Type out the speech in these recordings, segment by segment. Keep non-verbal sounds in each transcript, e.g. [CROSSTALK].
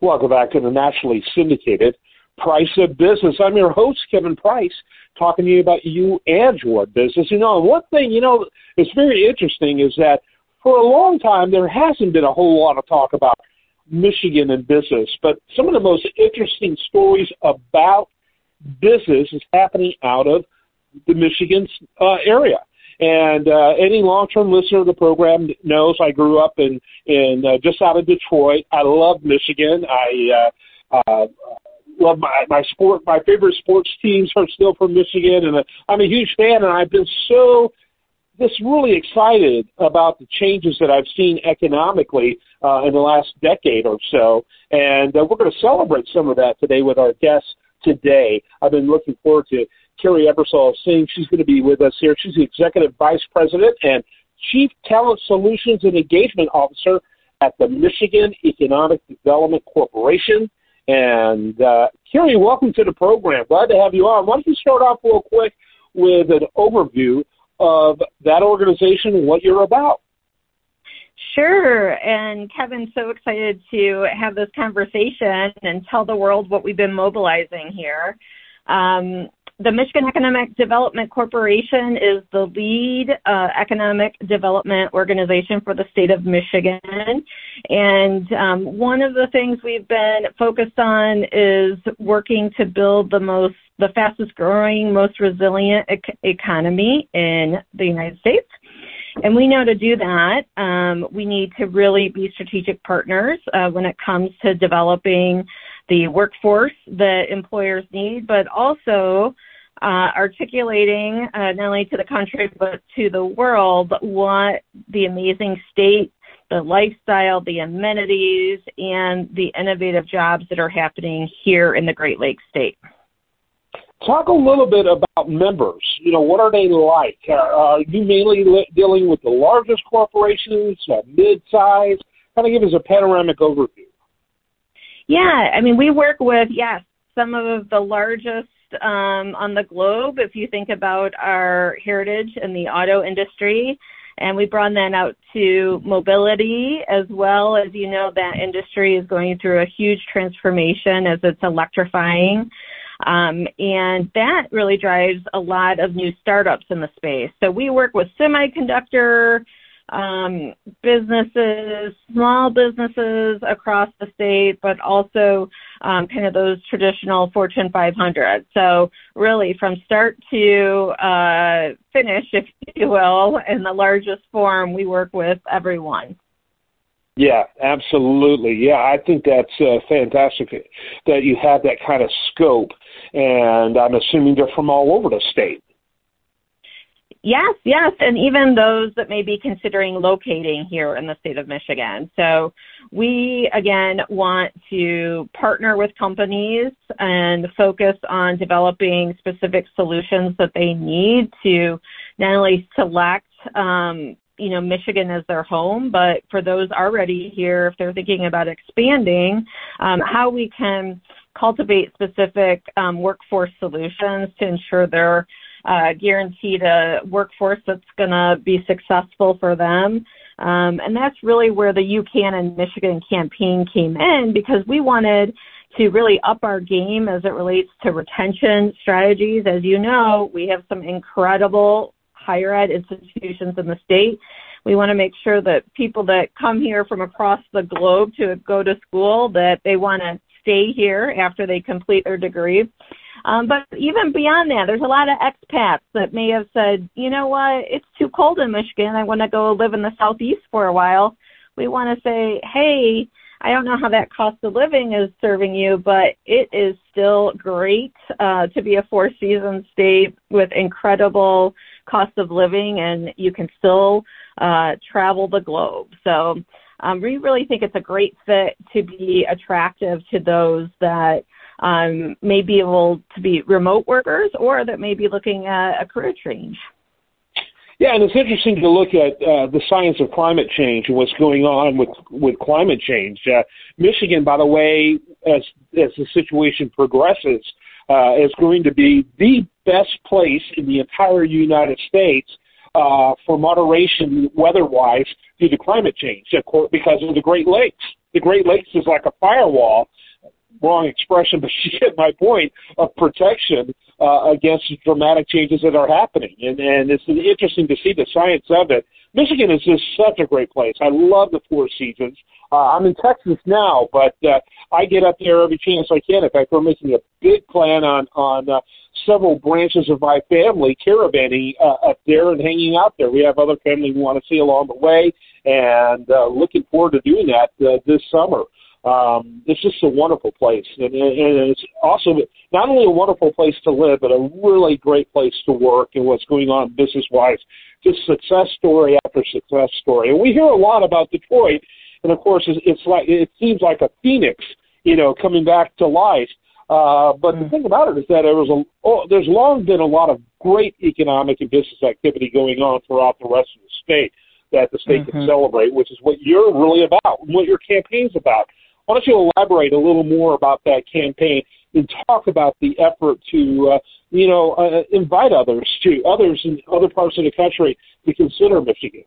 Welcome back to the nationally syndicated Price of Business. I'm your host, Kevin Price, talking to you about you and your business. You know, one thing, you know, is very interesting is that for a long time there hasn't been a whole lot of talk about Michigan and business, but some of the most interesting stories about business is happening out of the Michigan uh, area. And uh, any long-term listener of the program knows I grew up in in uh, just out of Detroit. I love Michigan. I uh, uh, love my my sport. My favorite sports teams are still from Michigan, and uh, I'm a huge fan. And I've been so just really excited about the changes that I've seen economically uh, in the last decade or so. And uh, we're going to celebrate some of that today with our guests today. I've been looking forward to Kerry Ebersole Singh. She's going to be with us here. She's the Executive Vice President and Chief Talent Solutions and Engagement Officer at the Michigan Economic Development Corporation. And uh, Carrie, welcome to the program. Glad to have you on. Why don't you start off real quick with an overview of that organization and what you're about? Sure. And Kevin, so excited to have this conversation and tell the world what we've been mobilizing here. Um, the Michigan Economic Development Corporation is the lead uh, economic development organization for the state of Michigan. And um, one of the things we've been focused on is working to build the most, the fastest growing, most resilient ec- economy in the United States. And we know to do that, um, we need to really be strategic partners uh, when it comes to developing the workforce that employers need, but also uh, articulating uh, not only to the country but to the world what the amazing state, the lifestyle, the amenities, and the innovative jobs that are happening here in the Great Lakes state. Talk a little bit about members. You know, what are they like? Uh, are you mainly li- dealing with the largest corporations, uh, mid-size? Kind of give us a panoramic overview. Yeah, I mean, we work with yes some of the largest um, on the globe. If you think about our heritage in the auto industry, and we broaden that out to mobility as well. As you know, that industry is going through a huge transformation as it's electrifying. Um, and that really drives a lot of new startups in the space. So we work with semiconductor um, businesses, small businesses across the state, but also um, kind of those traditional Fortune 500. So really from start to uh, finish, [LAUGHS] if you will, in the largest form, we work with everyone. Yeah, absolutely. Yeah, I think that's uh, fantastic that you have that kind of scope, and I'm assuming they're from all over the state. Yes, yes, and even those that may be considering locating here in the state of Michigan. So we again want to partner with companies and focus on developing specific solutions that they need to not only select um, you know Michigan as their home, but for those already here, if they're thinking about expanding, um, how we can cultivate specific um, workforce solutions to ensure they're uh, guaranteed a workforce that's going to be successful for them. Um, and that's really where the You Can in Michigan campaign came in because we wanted to really up our game as it relates to retention strategies. As you know, we have some incredible higher ed institutions in the state. We want to make sure that people that come here from across the globe to go to school that they want to stay here after they complete their degree. Um, but even beyond that, there's a lot of expats that may have said, you know what, it's too cold in Michigan. I want to go live in the southeast for a while. We want to say, hey, I don't know how that cost of living is serving you, but it is still great uh, to be a four season state with incredible cost of living, and you can still uh, travel the globe. So um, we really think it's a great fit to be attractive to those that um, may be able to be remote workers or that may be looking at a career change. Yeah, and it's interesting to look at uh, the science of climate change and what's going on with with climate change. Uh, Michigan, by the way, as as the situation progresses, uh, is going to be the best place in the entire United States uh, for moderation weather-wise due to climate change, of course, because of the Great Lakes. the Great Lakes is like a firewall. Wrong expression, [LAUGHS] but you get my point of protection uh, against dramatic changes that are happening. And, and it's interesting to see the science of it. Michigan is just such a great place. I love the Four Seasons. Uh, I'm in Texas now, but uh, I get up there every chance I can. In fact, we're making a big plan on on uh, several branches of my family caravanning uh, up there and hanging out there. We have other family we want to see along the way, and uh, looking forward to doing that uh, this summer. Um, it's just a wonderful place, and, and it's also not only a wonderful place to live, but a really great place to work and what's going on business wise. Just success story after success story, and we hear a lot about Detroit, and of course, it's, it's like it seems like a phoenix, you know, coming back to life. Uh, but the thing about it is that there was a oh, there's long been a lot of great economic and business activity going on throughout the rest of the state that the state mm-hmm. can celebrate, which is what you're really about, what your campaign's about. Why don't you elaborate a little more about that campaign and talk about the effort to, uh, you know, uh, invite others to others in other parts of the country to consider Michigan?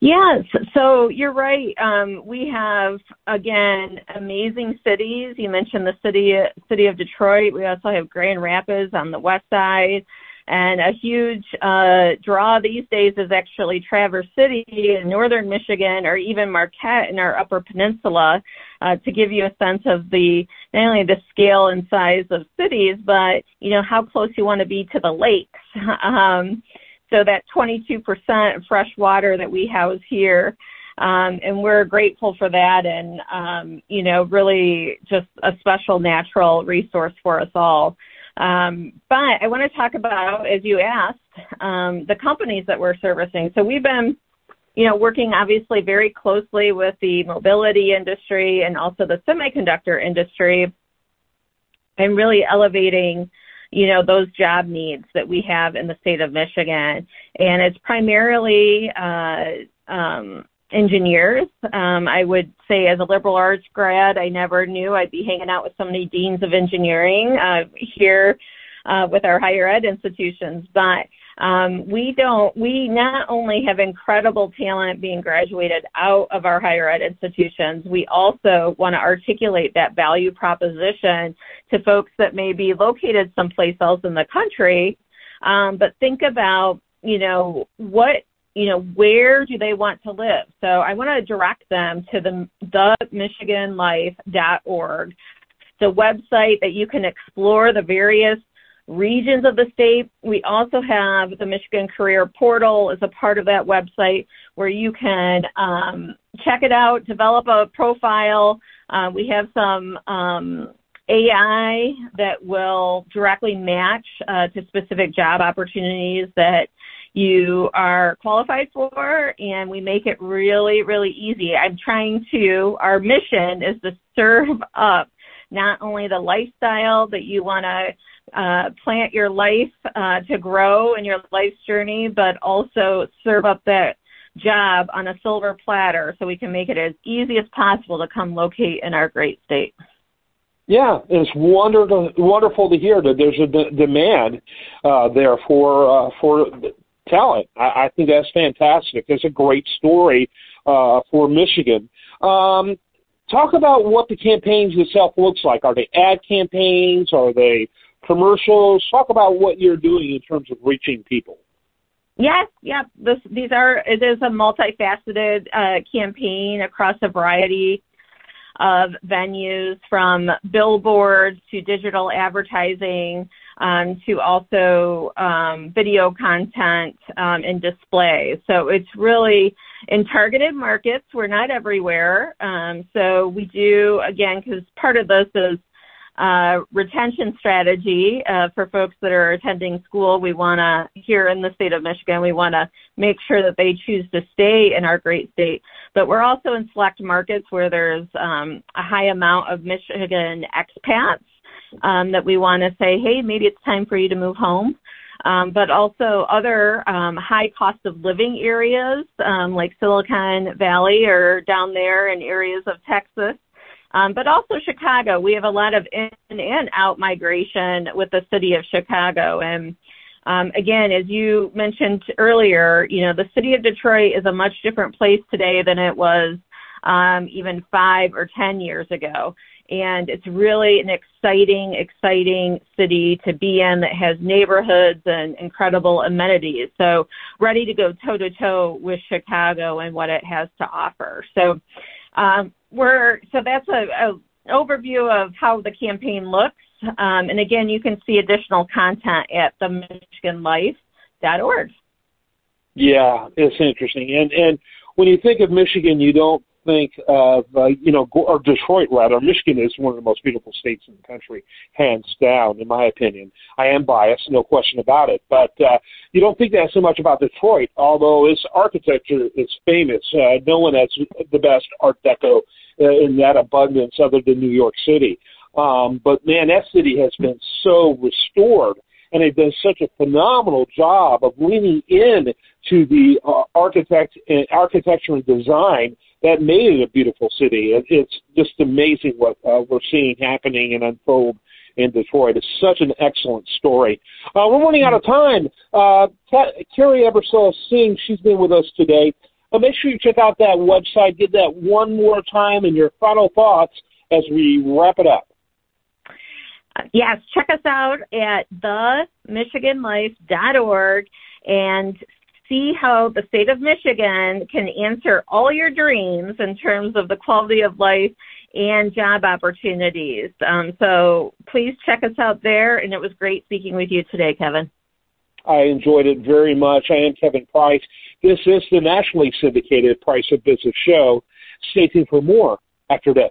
Yes, so you're right. Um, we have again amazing cities. You mentioned the city city of Detroit. We also have Grand Rapids on the west side. And a huge uh, draw these days is actually Traverse City in northern Michigan or even Marquette in our upper peninsula uh, to give you a sense of the not only the scale and size of cities, but you know how close you want to be to the lakes. [LAUGHS] um, so that 22% of fresh water that we house here, um, and we're grateful for that, and um, you know really just a special natural resource for us all. Um, but I want to talk about, as you asked, um, the companies that we're servicing. So we've been, you know, working obviously very closely with the mobility industry and also the semiconductor industry, and really elevating, you know, those job needs that we have in the state of Michigan. And it's primarily uh, um, engineers. Um, I would say, as a liberal arts grad, I never knew I'd be hanging out with so many deans of engineering uh, here uh, with our higher ed institutions. But um, we don't. We not only have incredible talent being graduated out of our higher ed institutions, we also want to articulate that value proposition to folks that may be located someplace else in the country. Um, but think about you know what you know, where do they want to live? So I want to direct them to the the website that you can explore the various regions of the state. We also have the Michigan Career Portal as a part of that website where you can um, check it out, develop a profile. Uh, we have some um, AI that will directly match uh, to specific job opportunities that you are qualified for, and we make it really, really easy. I'm trying to, our mission is to serve up not only the lifestyle that you want to uh, plant your life uh, to grow in your life's journey, but also serve up that job on a silver platter so we can make it as easy as possible to come locate in our great state. Yeah, it's wonderful wonderful to hear that there's a d- demand uh, there for uh, for talent. I, I think that's fantastic. It's a great story uh, for Michigan. Um, talk about what the campaigns itself looks like. Are they ad campaigns? Are they commercials? Talk about what you're doing in terms of reaching people. Yes, yeah. This, these are it is a multifaceted uh, campaign across a variety of venues, from billboards to digital advertising um, to also um, video content um, and display. So it's really in targeted markets. We're not everywhere. Um, so we do, again, because part of this is uh, retention strategy uh, for folks that are attending school. We want to, here in the state of Michigan, we want to make sure that they choose to stay in our great state. But we're also in select markets where there's um, a high amount of Michigan expats um, that we want to say, hey, maybe it's time for you to move home. Um, but also other um, high cost of living areas um, like Silicon Valley or down there in areas of Texas. Um, but also Chicago. We have a lot of in and out migration with the city of Chicago. And um, again, as you mentioned earlier, you know, the city of Detroit is a much different place today than it was um, even five or ten years ago. And it's really an exciting, exciting city to be in that has neighborhoods and incredible amenities. So ready to go toe to toe with Chicago and what it has to offer. So um, we're so that's a, a overview of how the campaign looks. Um, and again, you can see additional content at themichiganlife.org. Yeah, it's interesting. And and when you think of Michigan, you don't think of uh, you know or Detroit rather. Michigan is one of the most beautiful states in the country, hands down, in my opinion. I am biased, no question about it. But uh, you don't think that so much about Detroit, although its architecture is famous. Uh, no one has the best Art Deco uh, in that abundance other than New York City. Um, but man, that city has been so restored and they've done such a phenomenal job of leaning in to the uh, architect and uh, architecture and design that made it a beautiful city. It, it's just amazing what uh, we're seeing happening and unfold in Detroit. It's such an excellent story. Uh, we're running out of time. Uh, Kerry Ebersole Singh, she's been with us today. Uh, make sure you check out that website. Get that one more time and your final thoughts as we wrap it up. Yes, check us out at themichiganlife.org and see how the state of Michigan can answer all your dreams in terms of the quality of life and job opportunities. Um, so please check us out there, and it was great speaking with you today, Kevin. I enjoyed it very much. I am Kevin Price. This is the nationally syndicated Price of Business show. Stay tuned for more after this.